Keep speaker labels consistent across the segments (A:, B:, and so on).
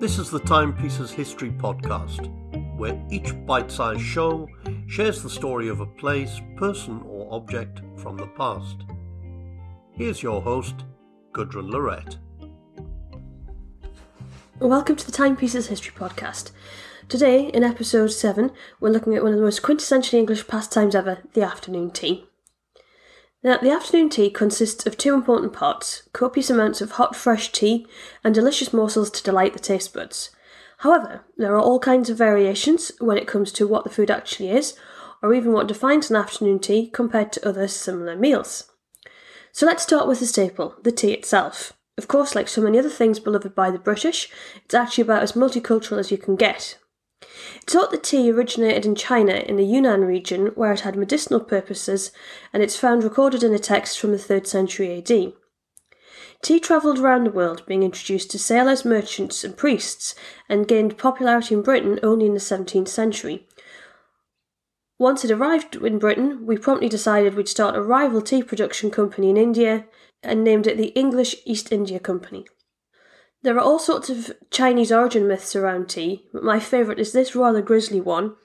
A: This is the Timepieces History Podcast, where each bite sized show shares the story of a place, person, or object from the past. Here's your host, Gudrun Lorette.
B: Welcome to the Timepieces History Podcast. Today, in episode 7, we're looking at one of the most quintessentially English pastimes ever the afternoon tea. Now, the afternoon tea consists of two important parts copious amounts of hot, fresh tea and delicious morsels to delight the taste buds. However, there are all kinds of variations when it comes to what the food actually is, or even what defines an afternoon tea compared to other similar meals. So let's start with the staple, the tea itself. Of course, like so many other things beloved by the British, it's actually about as multicultural as you can get. It's thought that tea originated in China in the Yunnan region where it had medicinal purposes and it's found recorded in a text from the 3rd century AD. Tea travelled around the world, being introduced to sailors, merchants, and priests, and gained popularity in Britain only in the 17th century. Once it arrived in Britain, we promptly decided we'd start a rival tea production company in India and named it the English East India Company. There are all sorts of Chinese origin myths around tea, but my favourite is this rather grisly one.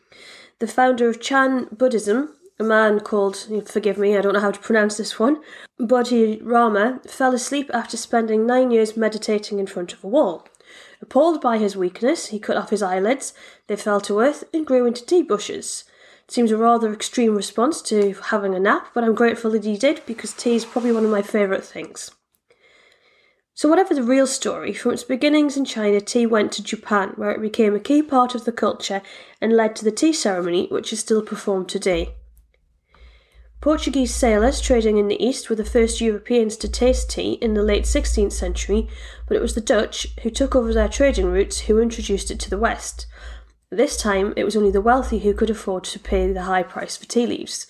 B: The founder of Chan Buddhism, a man called, forgive me, I don't know how to pronounce this one, Bodhi Rama, fell asleep after spending nine years meditating in front of a wall. Appalled by his weakness, he cut off his eyelids, they fell to earth, and grew into tea bushes. It seems a rather extreme response to having a nap, but I'm grateful that he did because tea is probably one of my favourite things. So, whatever the real story, from its beginnings in China, tea went to Japan, where it became a key part of the culture and led to the tea ceremony, which is still performed today. Portuguese sailors trading in the East were the first Europeans to taste tea in the late 16th century, but it was the Dutch who took over their trading routes who introduced it to the West. This time, it was only the wealthy who could afford to pay the high price for tea leaves.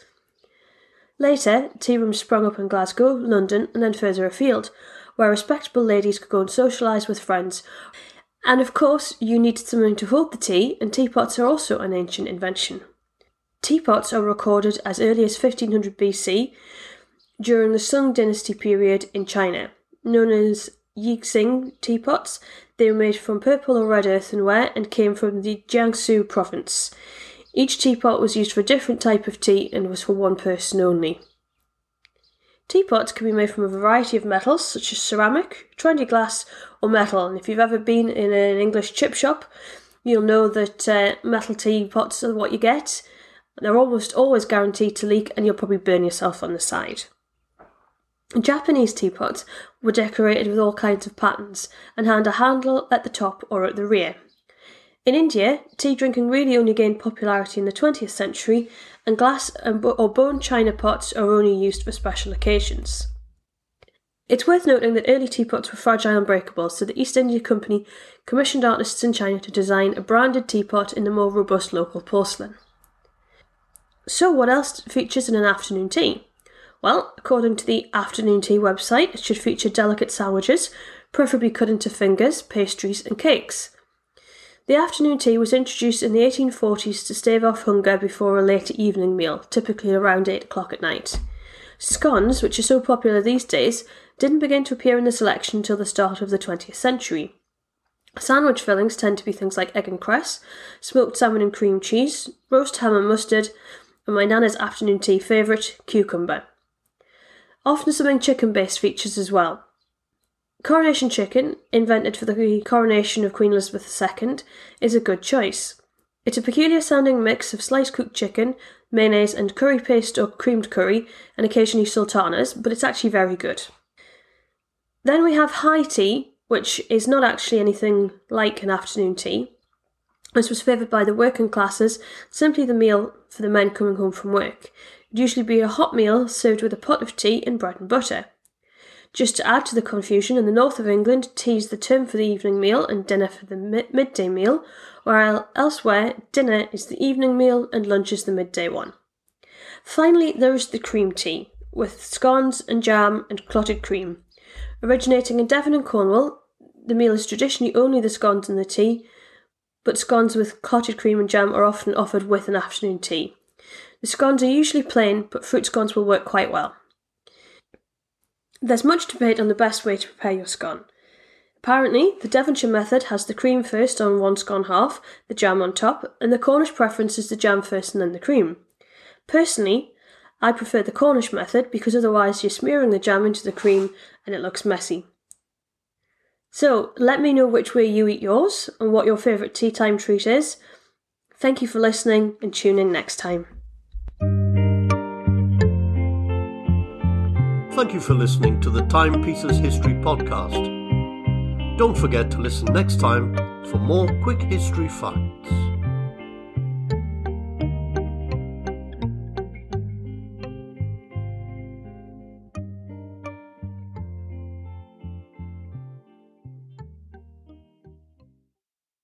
B: Later, tea rooms sprung up in Glasgow, London, and then further afield, where respectable ladies could go and socialise with friends. And of course, you needed something to hold the tea, and teapots are also an ancient invention. Teapots are recorded as early as 1500 BC during the Sung dynasty period in China. Known as Yixing teapots, they were made from purple or red earthenware and came from the Jiangsu province. Each teapot was used for a different type of tea and was for one person only. Teapots can be made from a variety of metals, such as ceramic, trendy glass, or metal. And if you've ever been in an English chip shop, you'll know that uh, metal teapots are what you get. They're almost always guaranteed to leak, and you'll probably burn yourself on the side. Japanese teapots were decorated with all kinds of patterns and had a handle at the top or at the rear. In India, tea drinking really only gained popularity in the 20th century, and glass or bone china pots are only used for special occasions. It's worth noting that early teapots were fragile and breakable, so the East India Company commissioned artists in China to design a branded teapot in the more robust local porcelain. So, what else features in an afternoon tea? Well, according to the afternoon tea website, it should feature delicate sandwiches, preferably cut into fingers, pastries, and cakes. The afternoon tea was introduced in the 1840s to stave off hunger before a late evening meal, typically around 8 o'clock at night. Scones, which are so popular these days, didn't begin to appear in the selection until the start of the 20th century. Sandwich fillings tend to be things like egg and cress, smoked salmon and cream cheese, roast ham and mustard, and my nana's afternoon tea favourite, cucumber. Often something chicken based features as well. Coronation chicken, invented for the coronation of Queen Elizabeth II, is a good choice. It's a peculiar sounding mix of sliced cooked chicken, mayonnaise, and curry paste or creamed curry, and occasionally sultanas, but it's actually very good. Then we have high tea, which is not actually anything like an afternoon tea. This was favoured by the working classes, simply the meal for the men coming home from work. It'd usually be a hot meal served with a pot of tea and bread and butter. Just to add to the confusion, in the north of England, tea is the term for the evening meal and dinner for the mid- midday meal, while elsewhere, dinner is the evening meal and lunch is the midday one. Finally, there is the cream tea, with scones and jam and clotted cream. Originating in Devon and Cornwall, the meal is traditionally only the scones and the tea, but scones with clotted cream and jam are often offered with an afternoon tea. The scones are usually plain, but fruit scones will work quite well. There's much debate on the best way to prepare your scone. Apparently, the Devonshire method has the cream first on one scone half, the jam on top, and the Cornish preference is the jam first and then the cream. Personally, I prefer the Cornish method because otherwise you're smearing the jam into the cream and it looks messy. So, let me know which way you eat yours and what your favourite tea time treat is. Thank you for listening and tune in next time.
A: Thank you for listening to the Timepieces History Podcast. Don't forget to listen next time for more quick history facts.